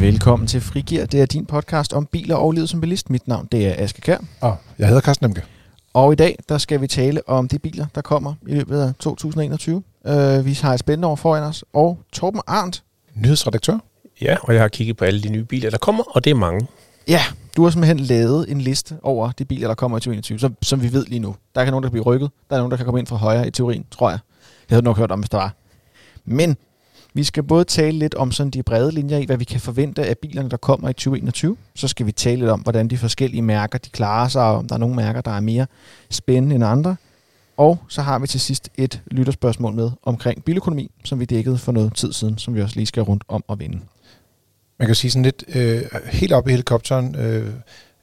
Velkommen til Frigir. Det er din podcast om biler og livet som bilist. Mit navn det er Aske Kær. Og jeg hedder Carsten Nemke. Og i dag der skal vi tale om de biler, der kommer i løbet af 2021. Uh, vi har et spændende år foran os. Og Torben Arndt. Nyhedsredaktør. Ja, og jeg har kigget på alle de nye biler, der kommer, og det er mange. Ja, du har simpelthen lavet en liste over de biler, der kommer i 2021, som, som vi ved lige nu. Der kan nogen, der kan blive rykket. Der er nogen, der kan komme ind fra højre i teorien, tror jeg. Det havde du nok hørt om, hvis der var. Men vi skal både tale lidt om sådan de brede linjer i, hvad vi kan forvente af bilerne, der kommer i 2021. Så skal vi tale lidt om, hvordan de forskellige mærker de klarer sig, og om der er nogle mærker, der er mere spændende end andre. Og så har vi til sidst et lytterspørgsmål med omkring biløkonomi, som vi dækkede for noget tid siden, som vi også lige skal rundt om og vinde. Man kan sige sådan lidt øh, helt op i helikopteren, øh,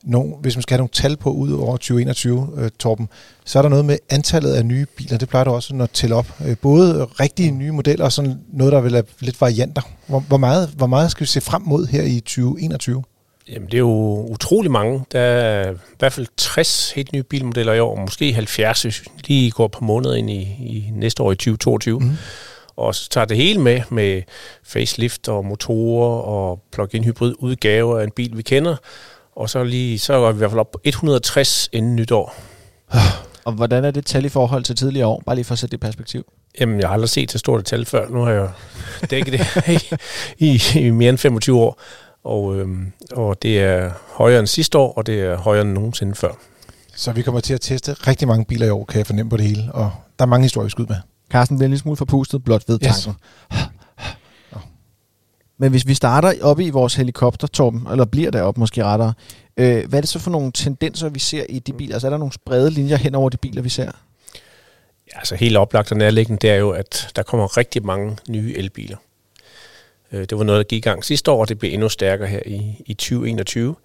no, hvis man skal have nogle tal på ud over 2021, øh, Torben, så er der noget med antallet af nye biler. Det plejer du også at tælle op. Øh, både rigtige nye modeller og sådan noget, der vil have lidt varianter. Hvor, hvor, meget, hvor meget skal vi se frem mod her i 2021? Jamen, det er jo utrolig mange. Der er i hvert fald 60 helt nye bilmodeller i år, og måske 70, hvis lige går på måneder ind i, i næste år i 2022. Mm. Og så tager det hele med, med facelift og motorer og plug-in hybrid udgaver af en bil, vi kender. Og så, lige, så er vi i hvert fald op på 160 inden nytår. Og hvordan er det tal i forhold til tidligere år? Bare lige for at sætte det i perspektiv. Jamen, jeg har aldrig set så stort et tal før. Nu har jeg dækket det i, i, i mere end 25 år. Og, øhm, og det er højere end sidste år, og det er højere end nogensinde før. Så vi kommer til at teste rigtig mange biler i år, kan jeg fornemme på det hele. Og der er mange historier, vi skal ud med. Carsten bliver en lille smule forpustet blot ved tanken. Yes. Men hvis vi starter oppe i vores helikopter, Torben, eller bliver der op måske rettere, øh, hvad er det så for nogle tendenser, vi ser i de biler? Altså er der nogle brede linjer hen over de biler, vi ser? Ja, altså helt oplagt og nærliggende, det er jo, at der kommer rigtig mange nye elbiler. Øh, det var noget, der gik i gang sidste år, og det bliver endnu stærkere her i, i 2021.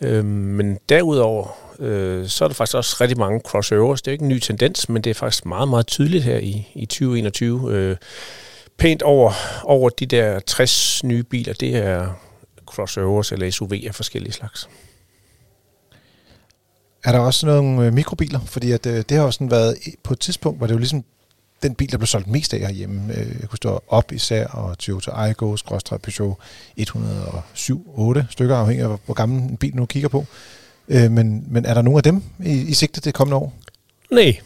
Øh, men derudover, øh, så er der faktisk også rigtig mange crossovers. Det er ikke en ny tendens, men det er faktisk meget, meget tydeligt her i, i 2021. Øh, pænt over, over de der 60 nye biler, det er crossovers eller SUV af forskellige slags. Er der også nogle øh, mikrobiler? Fordi at, øh, det har jo sådan været på et tidspunkt, hvor det jo ligesom den bil, der blev solgt mest af herhjemme. Øh, jeg kunne stå op især, og Toyota Aygo, Skråstrej Peugeot 107-8 stykker, afhængig af hvor gammel en bil nu kigger på. Øh, men, men er der nogle af dem i, i sigte det kommende år? Nej,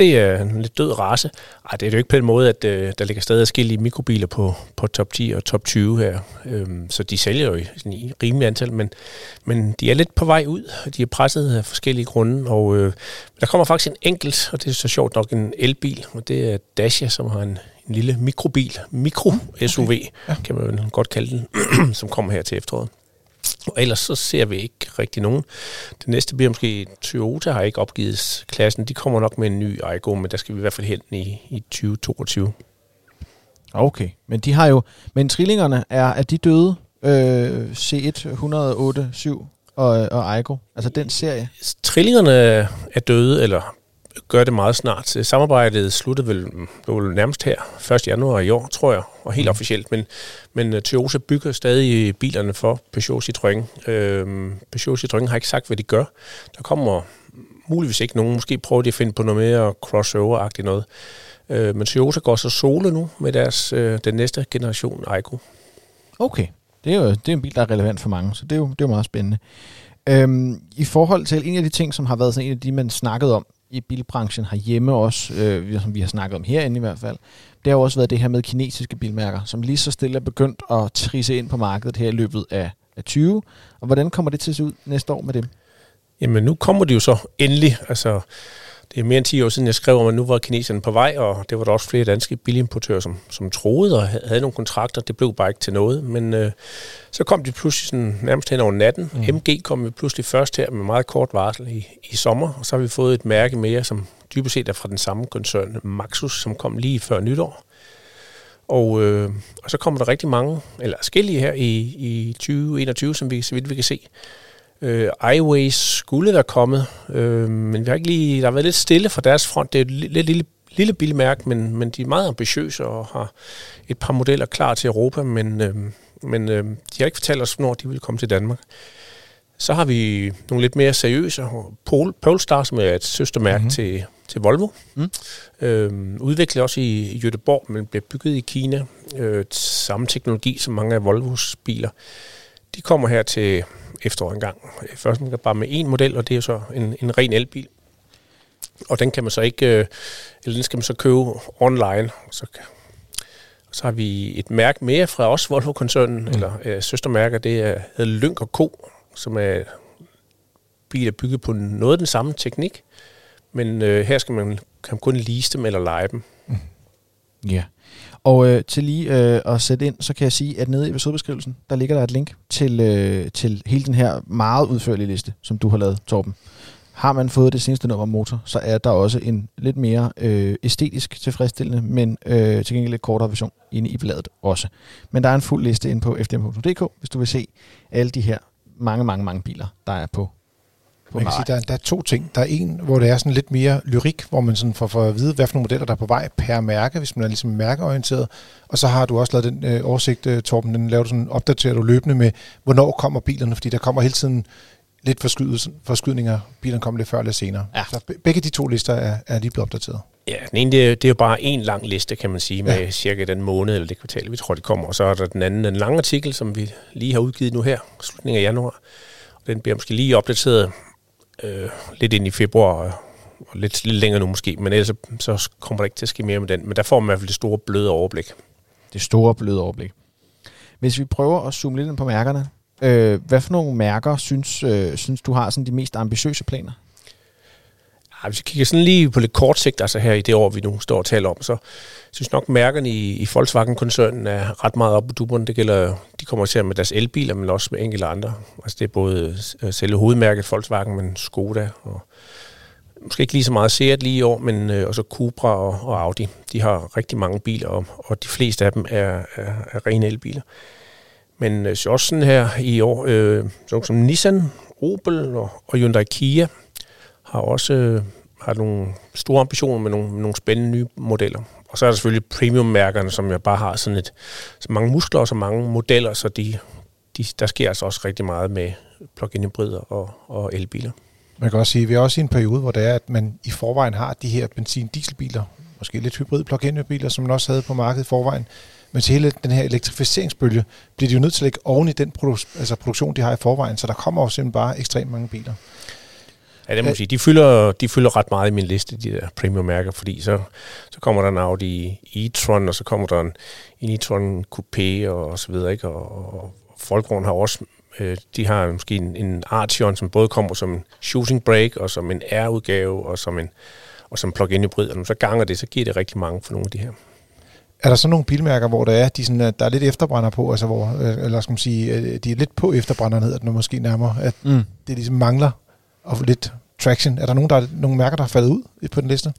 det er en lidt død race. Ej, det er jo ikke på den måde, at øh, der ligger stadig forskellige mikrobiler på, på top 10 og top 20 her. Øhm, så de sælger jo i, sådan i rimelig antal, men, men de er lidt på vej ud, og de er presset af forskellige grunde. Og øh, der kommer faktisk en enkelt, og det er så sjovt nok en elbil, og det er Dacia, som har en, en lille mikrobil, mikro-SUV, okay. ja. kan man godt kalde den, som kommer her til efteråret. Og ellers så ser vi ikke rigtig nogen. Det næste bliver måske Toyota har ikke opgivet klassen. De kommer nok med en ny Aygo, men der skal vi i hvert fald hen i, i 2022. Okay, men de har jo, men trillingerne er, er de døde? Øh, C1 108 7 og, og Aygo, altså den serie? Trillingerne er døde, eller gør det meget snart. Samarbejdet sluttede vel, vel nærmest her 1. januar i år, tror jeg, og helt mm. officielt. Men, men øh, Toyota bygger stadig bilerne for Peugeot Citroën. Øhm, Peugeot Citroën har ikke sagt, hvad de gør. Der kommer muligvis ikke nogen. Måske prøver de at finde på noget mere crossover-agtigt noget. Øh, men Toyota går så solo nu med deres, øh, den næste generation Aygo. Okay, det er jo det er en bil, der er relevant for mange, så det er jo, det er jo meget spændende. Øhm, I forhold til en af de ting, som har været sådan en af de, man snakkede om i bilbranchen herhjemme også, øh, som vi har snakket om herinde i hvert fald, det har jo også været det her med kinesiske bilmærker, som lige så stille er begyndt at trisse ind på markedet her i løbet af, af 20. Og hvordan kommer det til at se ud næste år med dem? Jamen nu kommer de jo så endelig. Altså, det er mere end 10 år siden, jeg skrev om, at nu var kineserne på vej, og det var der også flere danske bilimportører, som, som troede og havde nogle kontrakter. Det blev bare ikke til noget. Men øh, så kom de pludselig sådan, nærmest hen over natten. Mm. MG kom vi pludselig først her med meget kort varsel i, i sommer, og så har vi fået et mærke mere, som dybest set er fra den samme koncern, Maxus, som kom lige før nytår. Og, øh, og så kommer der rigtig mange, eller skille her i, i 2021, som vi så vidt vi kan se. Øh, iWays skulle være kommet, øh, men vi har ikke lige, der har været lidt stille fra deres front. Det er et lidt lille, lille bilmærke, men, men de er meget ambitiøse og har et par modeller klar til Europa, men, øh, men øh, de har ikke fortalt os, hvornår de vil komme til Danmark. Så har vi nogle lidt mere seriøse. Pol, Polestar, som er et søstermærke mm-hmm. til, til Volvo. Mm. Øh, udviklet også i, i Göteborg, men bliver bygget i Kina. Øh, samme teknologi som mange af Volvos biler. De kommer her til efteråret en gang. Først bare med en model, og det er så en, en ren elbil. Og den kan man så ikke, øh, eller den skal man så købe online. Så, så har vi et mærke mere fra os, Volvo-koncernen, mm. eller øh, søstermærker, det er, hedder Lynk Co., som er biler bygget på noget af den samme teknik, men øh, her skal man kan kun lease dem eller lege dem. Mm. Og øh, til lige øh, at sætte ind, så kan jeg sige, at nede i episodebeskrivelsen, der ligger der et link til, øh, til hele den her meget udførlige liste, som du har lavet, Torben. Har man fået det seneste nummer motor, så er der også en lidt mere øh, æstetisk tilfredsstillende, men øh, til gengæld lidt kortere version inde i bladet også. Men der er en fuld liste inde på fdm.dk, hvis du vil se alle de her mange, mange, mange biler, der er på man kan sige, der, der er to ting. Der er en, hvor det er sådan lidt mere lyrik, hvor man sådan får, får at vide, hvad for nogle modeller, der er på vej per mærke, hvis man er ligesom mærkeorienteret. Og så har du også lavet den øh, oversigt, øh, Torben, den laver du sådan, opdaterer du løbende med, hvornår kommer bilerne, fordi der kommer hele tiden lidt forskydninger. Bilerne kommer lidt før eller senere. Ja. Så begge de to lister er, er lige blevet opdateret. Ja, den ene, det er, det er jo bare en lang liste, kan man sige, med ja. cirka den måned eller det kvartal, vi tror, det kommer. Og så er der den anden, en lang artikel, som vi lige har udgivet nu her, slutningen af januar. Den bliver måske lige opdateret øh, lidt ind i februar, og lidt, lidt længere nu måske, men ellers så kommer der ikke til at ske mere med den. Men der får man i hvert fald det store bløde overblik. Det store bløde overblik. Hvis vi prøver at zoome lidt ind på mærkerne, øh, hvad for nogle mærker synes, øh, synes du har sådan de mest ambitiøse planer? Hvis vi kigger sådan lige på lidt kort sigt, altså her i det år, vi nu står og taler om, så synes nok mærkerne i, i Volkswagen-koncernen er ret meget op på duberne. Det gælder, de kommer til med deres elbiler, men også med enkelte andre. Altså det er både øh, selve hovedmærket Volkswagen, men Skoda og måske ikke lige så meget Seat lige i år, men øh, også Cupra og, og Audi. De har rigtig mange biler, og, og de fleste af dem er, er, er rene elbiler. Men øh, så også sådan her i år, øh, så som Nissan, Opel og, og Hyundai Kia har også øh, har nogle store ambitioner med nogle, med nogle spændende nye modeller. Og så er der selvfølgelig premium-mærkerne, som jeg bare har sådan et, så mange muskler og så mange modeller, så de, de, der sker altså også rigtig meget med plug-in hybrider og, og elbiler. Man kan også sige, at vi er også i en periode, hvor det er, at man i forvejen har de her benzin-dieselbiler, måske lidt hybrid plug-in biler, som man også havde på markedet i forvejen. Men til hele den her elektrificeringsbølge, bliver de jo nødt til at lægge oven i den produ- altså produktion, de har i forvejen, så der kommer også simpelthen bare ekstremt mange biler. Ja, det må sige. De fylder, de fylder ret meget i min liste, de der premium-mærker, fordi så, så kommer der en Audi e-tron, og så kommer der en, en e-tron Coupé og, og så videre, ikke? Og, og Folkvogn har også, øh, de har måske en, en Artion, som både kommer som en shooting brake, og som en R-udgave, og som en og som plug-in hybrid, og når så ganger det, så giver det rigtig mange for nogle af de her. Er der så nogle bilmærker, hvor der er, de sådan, der er lidt efterbrænder på, altså hvor, øh, eller skal man sige, øh, de er lidt på efterbrænderne, hedder det måske nærmere, at mm. det ligesom mangler og lidt traction. Er der nogen, der er, nogle mærker, der er faldet ud på den liste?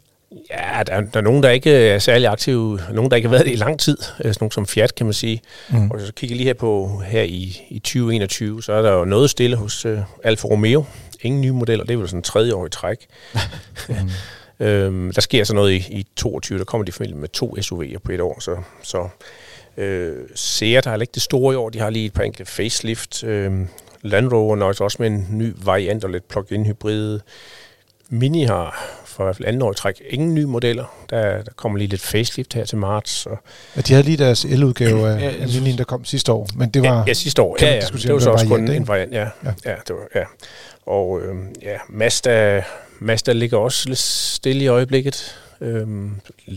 Ja, der, der er nogen, der ikke er særlig aktive. Nogen, der ikke har været det i lang tid. Sådan nogle som Fiat, kan man sige. Mm. Og så kigger lige her på her i, i 2021, så er der jo noget stille hos uh, Alfa Romeo. Ingen nye modeller. Det er vel sådan tredje år i træk. mm. øhm, der sker så noget i, i 22. Der kommer de familie med to SUV'er på et år. Så, så øh, Seat har ikke det store i år. De har lige et par enkelte facelift. Øh, Land Rover nøjes også med en ny variant og lidt plug-in hybrid. Mini har for i hvert fald anden år i træk ingen nye modeller. Der, der kommer lige lidt facelift her til marts. Og ja, de havde lige deres el-udgave af, ja, Mini, der kom sidste år. Men det var, ja, ja sidste år. Ja, ja. Det var så også kun en variant. Ja, ja. ja, det var, ja. Og øh, ja, Mazda, Mazda ligger også lidt stille i øjeblikket. Øhm,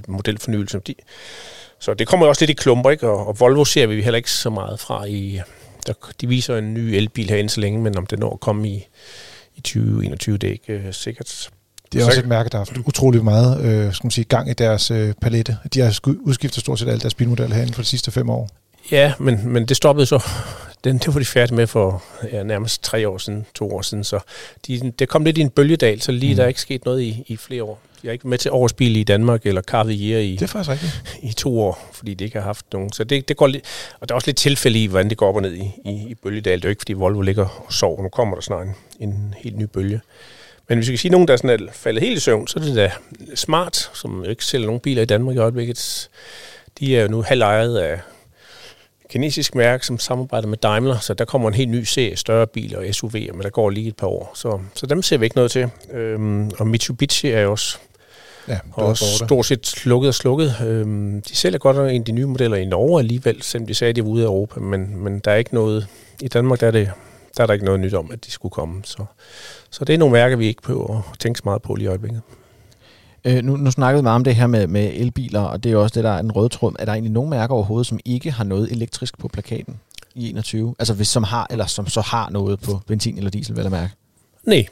modelfornyelse. De, så det kommer også lidt i klumper, ikke? Og, og Volvo ser vi heller ikke så meget fra i, der, de viser en ny elbil herinde så længe, men om det når at komme i, i 2021, det er ikke øh, sikkert. Det er også et mærke, der har haft utrolig meget øh, skal man sige, gang i deres øh, palette. De har udskiftet stort set alle deres bilmodeller herinde for de sidste fem år. Ja, men, men det stoppede så. Den, det var de færdige med for ja, nærmest tre år siden, to år siden. Så de, det kom lidt i en bølgedal, så lige mm. der er ikke sket noget i, i flere år. Jeg er ikke med til årsbil i Danmark, eller Carvier i, det er faktisk rigtigt. i to år, fordi det ikke har haft nogen. Så det, det går lidt, og der er også lidt tilfælde i, hvordan det går op og ned i, i, i bølgedal. Det er jo ikke, fordi Volvo ligger og sover. Nu kommer der snart en, en helt ny bølge. Men hvis vi kan sige nogen, der er sådan er faldet helt i søvn, så er det da Smart, som ikke sælger nogen biler i Danmark i øjeblikket. De er jo nu halvejet af kinesisk mærke, som samarbejder med Daimler, så der kommer en helt ny serie større biler og SUV'er, men der går lige et par år. Så, så dem ser vi ikke noget til. Øhm, og Mitsubishi er også Ja, og stort set slukket og slukket. Øhm, de sælger godt en af de nye modeller i Norge alligevel, selvom de sagde, at de var ude af Europa, men, men der er ikke noget, i Danmark der er, det, der er der ikke noget nyt om, at de skulle komme. Så, så det er nogle mærker, vi ikke behøver at tænke så meget på lige i øjeblikket. Øh, nu, nu snakkede vi meget om det her med, med elbiler, og det er også det, der er en røde tråd. Er der egentlig nogen mærker overhovedet, som ikke har noget elektrisk på plakaten i 21? Altså hvis som har, eller som så har noget på benzin eller diesel, vil jeg mærke? Nej.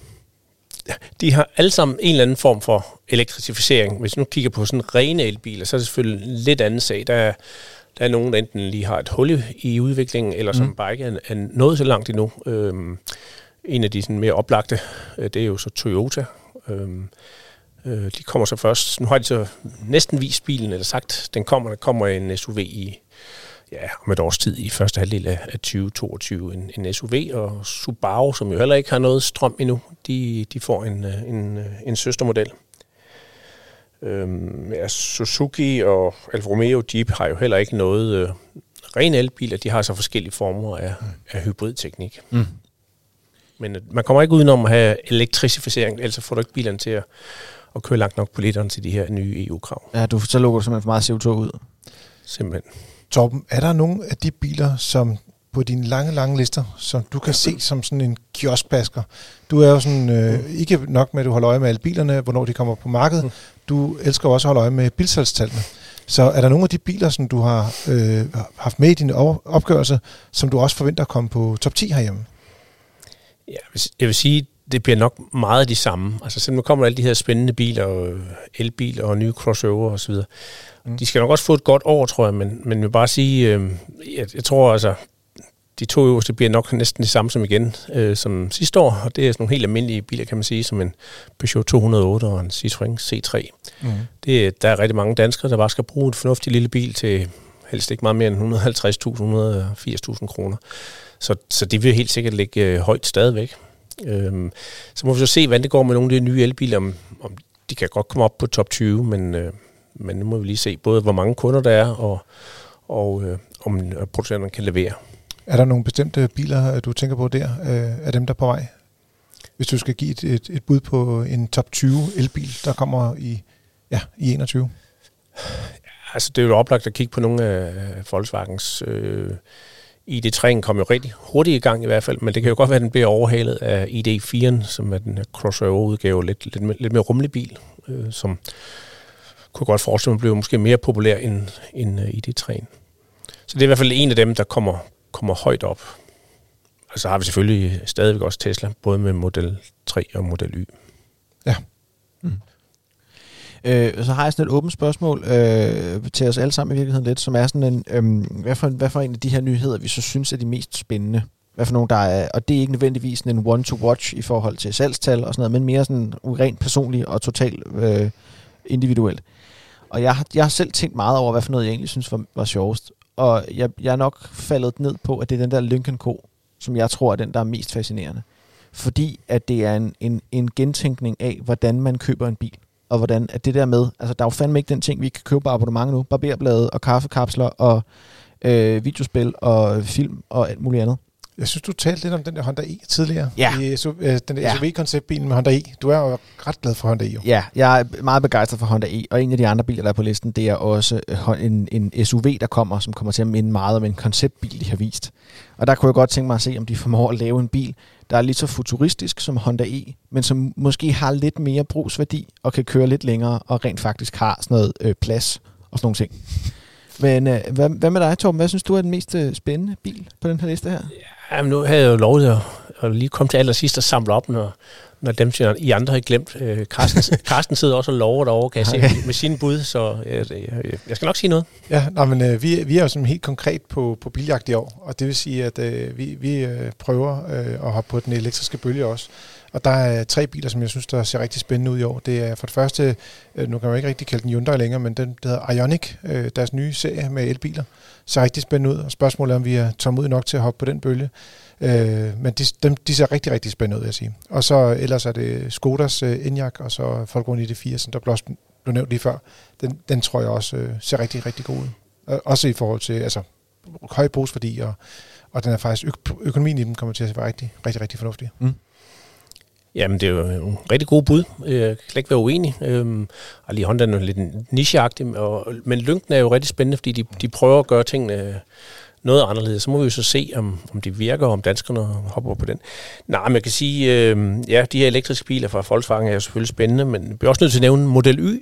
De har alle sammen en eller anden form for elektrificering. Hvis nu kigger på sådan rene elbiler, så er det selvfølgelig en lidt anden sag. Der er, der er nogen, der enten lige har et hul i udviklingen, eller som mm. bare ikke er, er nået så langt endnu. Øhm, en af de sådan mere oplagte, øh, det er jo så Toyota. Øhm, øh, de kommer så først. Nu har de så næsten vist bilen, eller sagt, den kommer, der kommer en SUV i ja, om et års tid i første halvdel af 2022 en, en SUV, og Subaru, som jo heller ikke har noget strøm endnu, de, de får en, øh, en, øh, en søstermodel. Øhm, ja, Suzuki og Alfa Romeo Jeep har jo heller ikke noget øh, ren elbiler, de har så forskellige former af, mm. af hybridteknik. Mm. Men øh, man kommer ikke udenom at have elektrificering, ellers får du ikke bilerne til at, at køre langt nok på literen til de her nye EU-krav. Ja, du, så lukker du simpelthen for meget CO2 ud. Simpelthen. Torben, er der nogle af de biler, som på dine lange, lange lister, som du kan se som sådan en kioskbasker? Du er jo sådan, øh, mm. ikke nok med, at du holder øje med alle bilerne, hvornår de kommer på markedet. Mm. Du elsker også at holde øje med bilsalgstallene. Så er der nogle af de biler, som du har øh, haft med i din opgørelse, som du også forventer at komme på top 10 herhjemme? Ja, jeg vil sige, det bliver nok meget de samme. Altså, så nu kommer alle de her spændende biler, elbiler og nye crossover osv. Mm. De skal nok også få et godt år, tror jeg, men, men jeg vil bare sige, øh, jeg, jeg tror altså, de to øverste bliver nok næsten det samme som igen øh, som sidste år, og det er sådan nogle helt almindelige biler, kan man sige, som en Peugeot 208 og en Citroën C3. Mm. Det, der er rigtig mange danskere, der bare skal bruge en fornuftig lille bil til helst ikke meget mere end 150.000-180.000 kroner. Så, så de vil helt sikkert ligge øh, højt stadigvæk. Øhm, så må vi så se, hvordan det går med nogle af de nye elbiler. Om, om de kan godt komme op på top 20, men, øh, men nu må vi lige se både, hvor mange kunder der er, og, og øh, om producenterne kan levere. Er der nogle bestemte biler, du tænker på der, øh, af dem, der er på vej? Hvis du skal give et, et, et bud på en top 20 elbil, der kommer i, ja, i 21? Altså, det er jo oplagt at kigge på nogle af Volkswagens øh, ID3'en kom jo rigtig hurtigt i gang i hvert fald, men det kan jo godt være, at den bliver overhalet af ID4'en, som er den her crossover-udgave, lidt, lidt, lidt mere rummelig bil, øh, som kunne godt forestille mig blev måske mere populær end, end uh, ID3'en. Så det er i hvert fald en af dem, der kommer, kommer højt op. Og så har vi selvfølgelig stadigvæk også Tesla, både med Model 3 og Model Y. Ja. Mm. Øh, så har jeg sådan et åbent spørgsmål øh, til os alle sammen i virkeligheden lidt, som er sådan en, øh, hvad, for, hvad for en af de her nyheder, vi så synes er de mest spændende? Hvad for nogle, der er, og det er ikke nødvendigvis en one-to-watch i forhold til salgstal og sådan noget, men mere sådan rent personligt og totalt øh, individuelt. Og jeg, jeg har selv tænkt meget over, hvad for noget jeg egentlig synes var, var sjovest. Og jeg, jeg er nok faldet ned på, at det er den der Lincoln Co., som jeg tror er den, der er mest fascinerende. Fordi at det er en, en, en gentænkning af, hvordan man køber en bil og hvordan at det der med, altså der er jo fandme ikke den ting, vi kan købe på abonnement nu, barberblade og kaffekapsler og øh, videospil og film og alt muligt andet. Jeg synes, du talte lidt om den der Honda E tidligere. Ja. I, øh, den der ja. SUV-konceptbilen med Honda E. Du er jo ret glad for Honda E. Jo. Ja, jeg er meget begejstret for Honda E. Og en af de andre biler, der er på listen, det er også øh, en, en SUV, der kommer, som kommer til at minde meget om en konceptbil, de har vist. Og der kunne jeg godt tænke mig at se, om de formår at lave en bil, der er lige så futuristisk som Honda E, men som måske har lidt mere brugsværdi og kan køre lidt længere og rent faktisk har sådan noget øh, plads og sådan nogle ting. Men øh, hvad, hvad med dig, Torben? Hvad synes du er den mest øh, spændende bil på den her liste her? Ja, men nu havde jeg jo lovet at, at lige komme til allersidst og samle op, når, når dem, I andre har glemt. Øh, Carsten, Carsten sidder også og lover derovre, kan jeg okay. se, med sine bud, så jeg, jeg, jeg skal nok sige noget. Ja, nej, men øh, vi, vi er jo sådan helt konkret på, på biljagt i år, og det vil sige, at øh, vi, vi øh, prøver øh, at hoppe på den elektriske bølge også. Og der er tre biler, som jeg synes, der ser rigtig spændende ud i år. Det er for det første, øh, nu kan man ikke rigtig kalde den Hyundai længere, men den der hedder Ioniq, øh, deres nye serie med elbiler, ser rigtig spændende ud. Og spørgsmålet er, om vi er tålmodige nok til at hoppe på den bølge. Øh, men de, dem, de ser rigtig, rigtig spændende ud, vil jeg sige. Og så ellers er det Skodas Enyaq, og så Volkswagen ID4, som der blev, også blev nævnt lige før. Den, den tror jeg også ser rigtig, rigtig god ud. Også i forhold til altså, høj brugsværdi, og, og den er faktisk ø- økonomien i den kommer til at være rigtig, rigtig, rigtig fornuftig. Mm. Jamen, det er jo en rigtig god bud. Jeg kan ikke være uenig. Øhm, lige Honda er lidt nicheagtig, og, men Lynken er jo rigtig spændende, fordi de, de prøver at gøre tingene noget anderledes. Så må vi jo så se, om, om det virker, om danskerne hopper på den. Nej, men jeg kan sige, øh, ja, de her elektriske biler fra Volkswagen er jo selvfølgelig spændende, men vi er også nødt til at nævne Model Y, mm.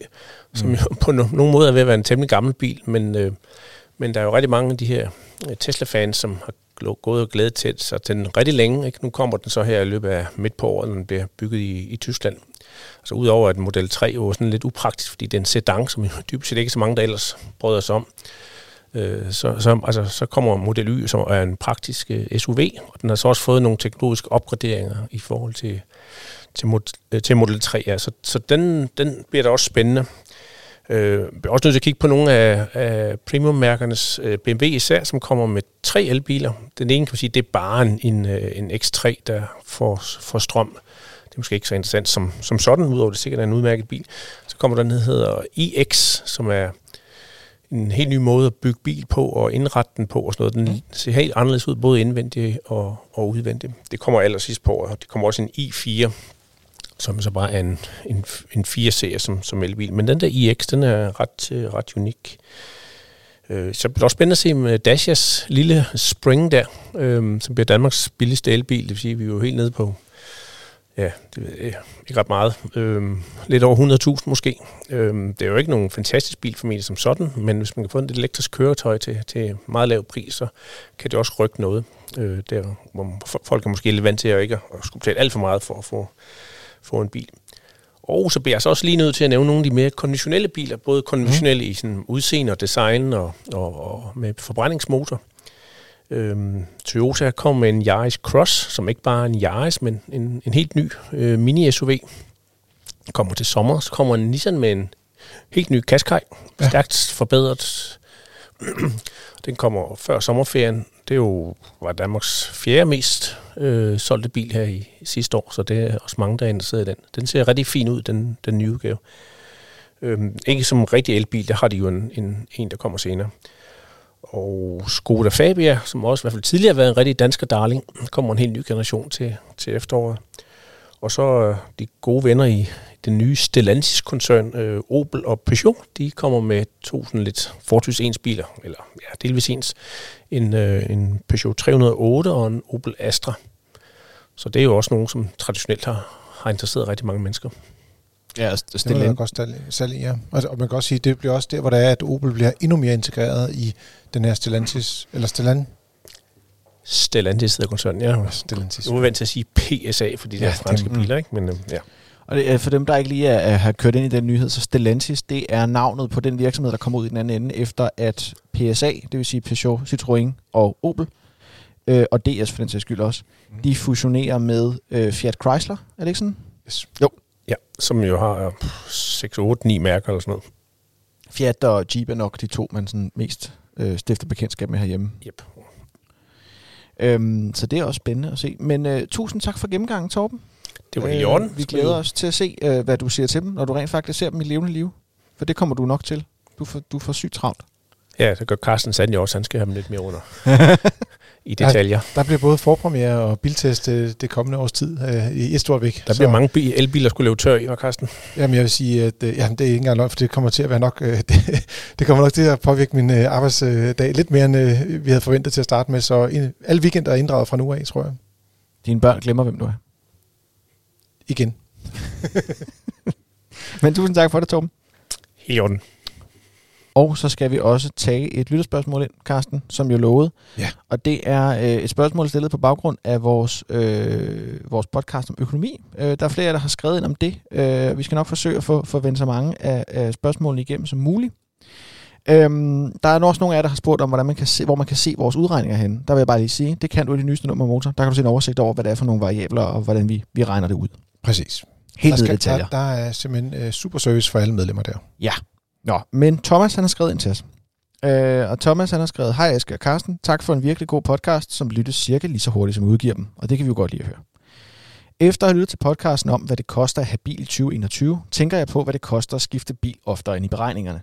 som jo på no- nogen måde er ved at være en temmelig gammel bil, men, øh, men der er jo rigtig mange af de her øh, Tesla-fans, som har gået og glædet til sig til den rigtig længe. Ikke? Nu kommer den så her i løbet af midt på året, den bliver bygget i, i Tyskland. Altså udover at Model 3 jo er sådan lidt upraktisk, fordi det er en sedan, som dybest set ikke så mange, der ellers brød sig om. Øh, så, så, altså, så kommer Model Y, som er en praktisk øh, SUV, og den har så også fået nogle teknologiske opgraderinger i forhold til, til, mod, øh, til Model 3. Ja. Så, så den, den bliver da også spændende. Øh, også nødt til at kigge på nogle af, af premiummærkernes øh, BMW især, som kommer med tre elbiler. Den ene kan man sige, det er bare en, øh, en, en X3, der får, får strøm. Det er måske ikke så interessant som, som sådan, udover det sikkert er en udmærket bil. Så kommer der den, der hedder iX, som er en helt ny måde at bygge bil på og indrette den på og sådan noget. Den ser helt anderledes ud, både indvendigt og, og udvendigt. Det kommer allersidst på, og det kommer også en i4, som så bare er en, en, en 4-serie som, som elbil. Men den der iX, den er ret, øh, ret unik. Øh, så bliver det også spændende at se med Dashias lille Spring der, øh, som bliver Danmarks billigste elbil. Det vil sige, at vi er jo helt nede på ja, det ved jeg, ikke ret meget. Øhm, lidt over 100.000 måske. Øhm, det er jo ikke nogen fantastisk bilfamilie som sådan, men hvis man kan få et elektrisk køretøj til, til meget lav pris, så kan det også rykke noget. Øh, der, hvor folk er måske lidt vant til at ikke at skulle betale alt for meget for at få, få en bil. Og så bliver jeg så også lige nødt til at nævne nogle af de mere konventionelle biler, både konventionelle mm. i sådan udseende og design og, og, og med forbrændingsmotor. Øhm, Toyota kom med en Yaris Cross, som ikke bare er en Yaris, men en, en helt ny øh, mini-SUV. Kommer til sommer, så kommer en Nissan med en helt ny Qashqai, ja. stærkt forbedret. Den kommer før sommerferien. Det jo var Danmarks fjerde mest øh, solgte bil her i, i sidste år, så det er også mange, der er interesseret i den. Den ser rigtig fin ud, den, den nye udgave. Øhm, ikke som en rigtig elbil, der har de jo en, en, en der kommer senere og Skoda Fabia, som også i hvert fald tidligere har været en rigtig dansk darling, kommer en helt ny generation til, til efteråret. Og så øh, de gode venner i den nye Stellantis-koncern, øh, Opel og Peugeot, de kommer med to sådan lidt fortys ens biler, eller ja, delvis ens. En, øh, en Peugeot 308 og en Opel Astra. Så det er jo også nogen, som traditionelt har, har interesseret rigtig mange mennesker. Ja, stille det godt salg, ja. Altså, og man kan også sige, det bliver også der, hvor der er, at Opel bliver endnu mere integreret i den her Stellantis, eller Stellan, Stellantis hedder koncernen, ja. Stellantis. Nu er vi vant til at sige PSA, fordi det ja, er franske dem, biler, ikke? Men, øh, ja. Og det, for dem, der ikke lige er, har kørt ind i den nyhed, så Stellantis, det er navnet på den virksomhed, der kommer ud i den anden ende, efter at PSA, det vil sige Peugeot, Citroën og Opel, øh, og DS for den sags skyld også, mm. de fusionerer med øh, Fiat Chrysler, er det ikke sådan? Yes. Jo. Ja, som jo har 6, 8, 9 mærker eller sådan noget. Fiat og Jeep er nok de to, man sådan mest øh, stifter bekendtskab med herhjemme. Yep. Øhm, så det er også spændende at se. Men øh, tusind tak for gennemgangen, Torben. Det var i orden. Øh, vi glæder os til at se, øh, hvad du siger til dem, når du rent faktisk ser dem i levende liv. For det kommer du nok til. Du får, du får sygt travlt. Ja, det gør Carsten Sand også. Han skal have dem lidt mere under. i detaljer. Ja, der bliver både forpremiere og biltest det, det kommende års tid øh, i Estorvik. Der bliver så, mange elbiler, der skulle leve tør i, var Carsten? Jamen jeg vil sige, at øh, jamen, det er ikke engang løgn, for det kommer til at være nok, øh, det, det kommer nok til at påvirke min øh, arbejdsdag lidt mere, end øh, vi havde forventet til at starte med. Så en, alle weekender er inddraget fra nu af, tror jeg. Dine børn glemmer, hvem du er. Igen. Men tusind tak for det, Torben. Helt orden. Og så skal vi også tage et lytterspørgsmål ind, Karsten, som jo lovede. Ja. Og det er øh, et spørgsmål stillet på baggrund af vores, øh, vores podcast om økonomi. Øh, der er flere, der har skrevet ind om det. Øh, vi skal nok forsøge at få, få vendt så mange af, af spørgsmålene igennem som muligt. Øhm, der er også nogle af jer, der har spurgt om, hvordan man kan se, hvor man kan se vores udregninger henne. Der vil jeg bare lige sige, det kan du i det nyeste nummer motor. Der kan du se en oversigt over, hvad det er for nogle variabler, og hvordan vi, vi regner det ud. Præcis. Helt der, skal, detaljer. Der, der er simpelthen uh, super service for alle medlemmer der. Ja, Nå, men Thomas han har skrevet ind til os. Øh, og Thomas han har skrevet, Hej Aske og Carsten, tak for en virkelig god podcast, som lyttes cirka lige så hurtigt som udgiver dem. Og det kan vi jo godt lide at høre. Efter at have lyttet til podcasten om, hvad det koster at have bil i 2021, tænker jeg på, hvad det koster at skifte bil oftere end i beregningerne.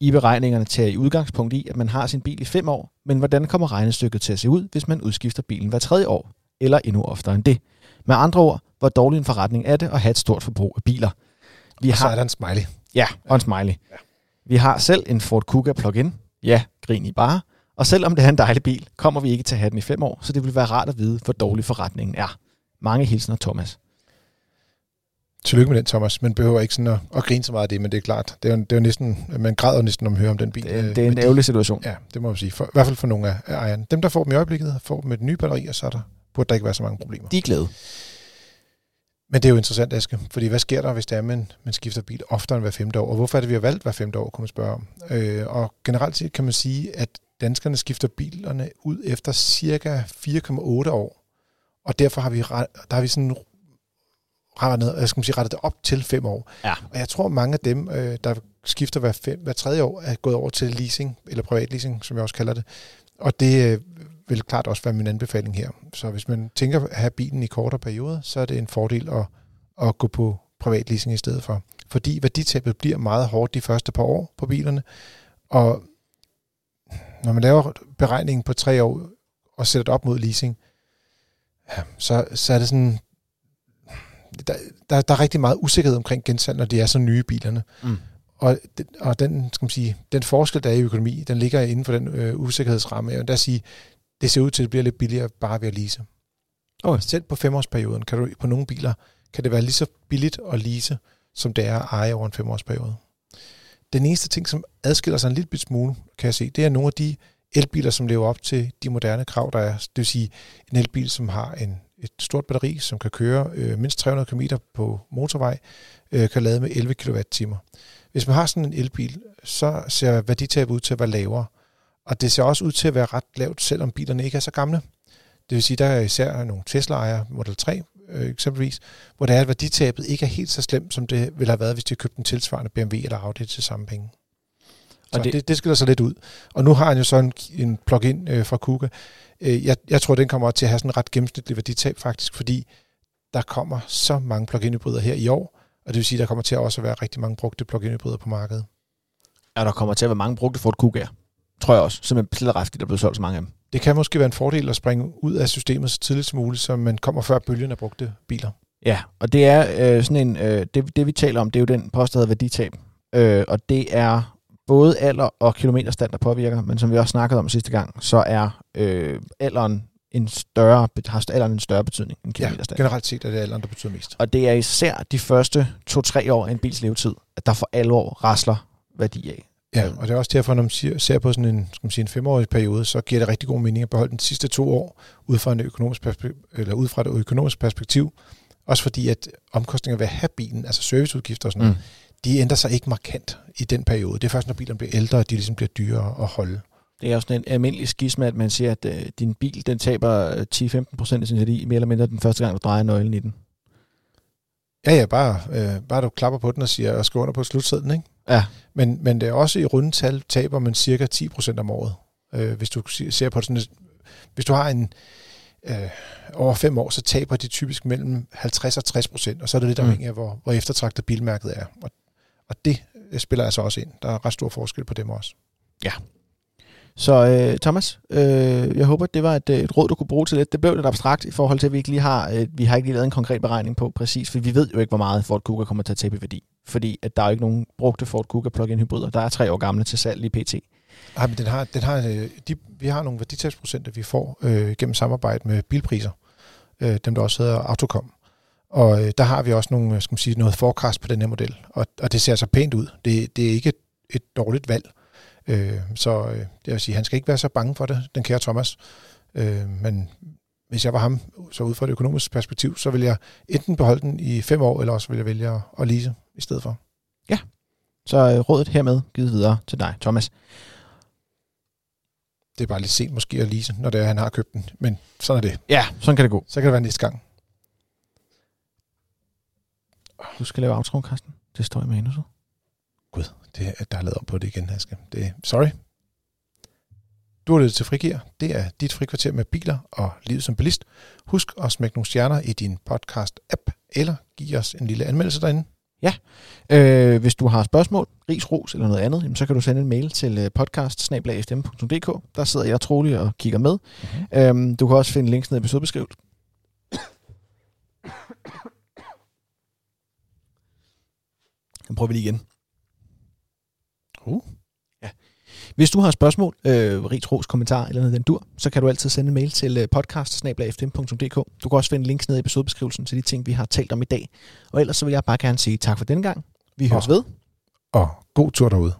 I beregningerne tager I udgangspunkt i, at man har sin bil i fem år, men hvordan kommer regnestykket til at se ud, hvis man udskifter bilen hver tredje år, eller endnu oftere end det? Med andre ord, hvor dårlig en forretning er det at have et stort forbrug af biler. Vi Og så har, er der en smiley. ja, og en smiley. Ja. Vi har selv en Ford Kuga plug-in. Ja, grin i bare. Og selvom det er en dejlig bil, kommer vi ikke til at have den i fem år, så det vil være rart at vide, hvor dårlig forretningen er. Mange hilsner, Thomas. Tillykke med den, Thomas. Man behøver ikke sådan at, at grine så meget af det, men det er klart. Det er jo, det er jo næsten, man græder næsten, når man hører om den bil. Det er, øh, det er en ærgerlig situation. Ja, det må man sige. For, I hvert fald for nogle af af ejerne. Dem, der får dem i øjeblikket, får dem med den nye batteri, og så er der, burde der ikke være så mange problemer. De er glade. Men det er jo interessant, Aske, fordi hvad sker der, hvis det er, man, man skifter bil oftere end hver femte år? Og hvorfor er det, vi har valgt hver femte år, kunne man spørge om. Øh, og generelt set kan man sige, at danskerne skifter bilerne ud efter cirka 4,8 år. Og derfor har vi, der har vi sådan rettet, jeg skal man sige, rettet det op til fem år. Ja. Og jeg tror, mange af dem, øh, der skifter hver, fem, hver tredje år, er gået over til leasing, eller privatleasing, som jeg også kalder det. Og det øh, vil klart også være min anbefaling her. Så hvis man tænker at have bilen i kortere perioder, så er det en fordel at, at gå på privatleasing i stedet for. Fordi værditabet bliver meget hårdt de første par år på bilerne. Og når man laver beregningen på tre år og sætter det op mod leasing, ja, så, så er det sådan, der, der, der er rigtig meget usikkerhed omkring gensalg, når de er så nye bilerne. Mm. Og, den, og den, skal man sige, den forskel, der er i økonomi, den ligger inden for den øh, usikkerhedsramme. Jeg vil da sige, det ser ud til, at det bliver lidt billigere bare ved at lease. Okay. Selv på femårsperioden kan du på nogle biler, kan det være lige så billigt at lease, som det er at eje over en femårsperiode. Den eneste ting, som adskiller sig en lille smule, kan jeg se, det er nogle af de elbiler, som lever op til de moderne krav, der er. Det vil sige en elbil, som har en, et stort batteri, som kan køre øh, mindst 300 km på motorvej, øh, kan lade med 11 kWh. Hvis man har sådan en elbil, så ser værditabet ud til at være lavere. Og det ser også ud til at være ret lavt, selvom bilerne ikke er så gamle. Det vil sige, der er især nogle Tesla-ejere, Model 3 øh, eksempelvis, hvor det er, at værditabet ikke er helt så slemt, som det ville have været, hvis de købte en tilsvarende BMW eller Audi til samme penge. Så Og det, det- det, skiller sig lidt ud. Og nu har han jo så en, en plug-in øh, fra Kuga. Øh, jeg, jeg tror, den kommer til at have sådan en ret gennemsnitlig værditab faktisk, fordi der kommer så mange plug-in hybrider her i år, og det vil sige, at der kommer til at også være rigtig mange brugte plug-in hybrider på markedet. Ja, der kommer til at være mange brugte Ford Kugaer. Tror jeg også. Fordi der er blevet solgt så mange af dem. Det kan måske være en fordel at springe ud af systemet så tidligt som muligt, så man kommer før bølgen af brugte biler. Ja, og det er øh, sådan en, øh, det, det vi taler om, det er jo den post, der hedder værditab. Øh, og det er både alder og kilometerstand, der påvirker, men som vi også snakkede om sidste gang, så er øh, alderen en større, har alderen en større betydning end Ja, kilometerstand. generelt set er det alderen, der betyder mest. Og det er især de første to-tre år af en bils levetid, at der for alvor rasler værdi af. Ja, og det er også derfor, når man siger, ser på sådan en, skal man sige, en femårig periode, så giver det rigtig god mening at beholde den sidste to år ud fra, en økonomisk perspektiv, eller ud fra et økonomisk perspektiv. Også fordi, at omkostninger ved at have bilen, altså serviceudgifter og sådan noget, de ændrer sig ikke markant i den periode. Det er først, når bilerne bliver ældre, at de ligesom bliver dyrere at holde. Det er jo sådan en almindelig skisme, at man siger, at øh, din bil den taber øh, 10-15 procent af sin værdi, mere eller mindre den første gang, du drejer nøglen i den. Ja, ja, bare, øh, bare du klapper på den og siger, og skriver under på slutsedlen, ikke? Ja, Men, men det er også i rundetal taber man cirka 10% om året. Øh, hvis du se- ser på sådan et, hvis du har en øh, over fem år, så taber de typisk mellem 50 og 60 procent, og så er det lidt Mm. afhængigt af, hvor, hvor eftertragtet bilmærket er. Og, og det øh, spiller altså også ind. Der er ret stor forskel på dem også. Så øh, Thomas, øh, jeg håber, det var et, et råd, du kunne bruge til lidt. Det blev lidt abstrakt i forhold til, at vi ikke lige har, øh, vi har ikke lige lavet en konkret beregning på præcis, for vi ved jo ikke, hvor meget Ford Kuga kommer til at tabe i værdi. Fordi at der er jo ikke nogen brugte Ford Kuga plug-in hybrider. Der er tre år gamle til salg i PT. Ej, men den har, den har, øh, de, vi har nogle værditabsprocenter, vi får øh, gennem samarbejde med bilpriser. Øh, dem, der også hedder Autocom. Og øh, der har vi også nogle, øh, skal man sige, noget forecast på den her model. Og, og det ser altså pænt ud. Det, det er ikke et, et dårligt valg. Øh, så øh, det vil sige, han skal ikke være så bange for det, den kære Thomas. Øh, men hvis jeg var ham, så ud fra et økonomisk perspektiv, så vil jeg enten beholde den i fem år, eller også vil jeg vælge at- at lease i stedet for. Så øh, rådet hermed givet videre til dig, Thomas. Det er bare lidt sent måske at lease, når det er, han har købt den. Men sådan er det. Ja, sådan kan det gå. Så kan det være næste gang. Du skal lave outro, Carsten. Det står i manuset. Det er, der er lavet om på det igen, Aske. Det, sorry. Du har lyttet til Frigir. Det er dit frikvarter med biler og livet som bilist. Husk at smække nogle stjerner i din podcast-app, eller giv os en lille anmeldelse derinde. Ja, øh, hvis du har spørgsmål, ris, ros eller noget andet, jamen, så kan du sende en mail til øh, podcast Der sidder jeg trolig og kigger med. Mm-hmm. Øhm, du kan også finde links ned i episodebeskrivelsen. Nu prøver vi lige igen. Uh. Hvis du har spørgsmål, øh, rig ros, kommentar eller noget den dur, så kan du altid sende en mail til øh, podcast Du kan også finde links ned i episodebeskrivelsen til de ting, vi har talt om i dag. Og ellers så vil jeg bare gerne sige tak for den gang. Vi høres Og- ved. Og god tur derude.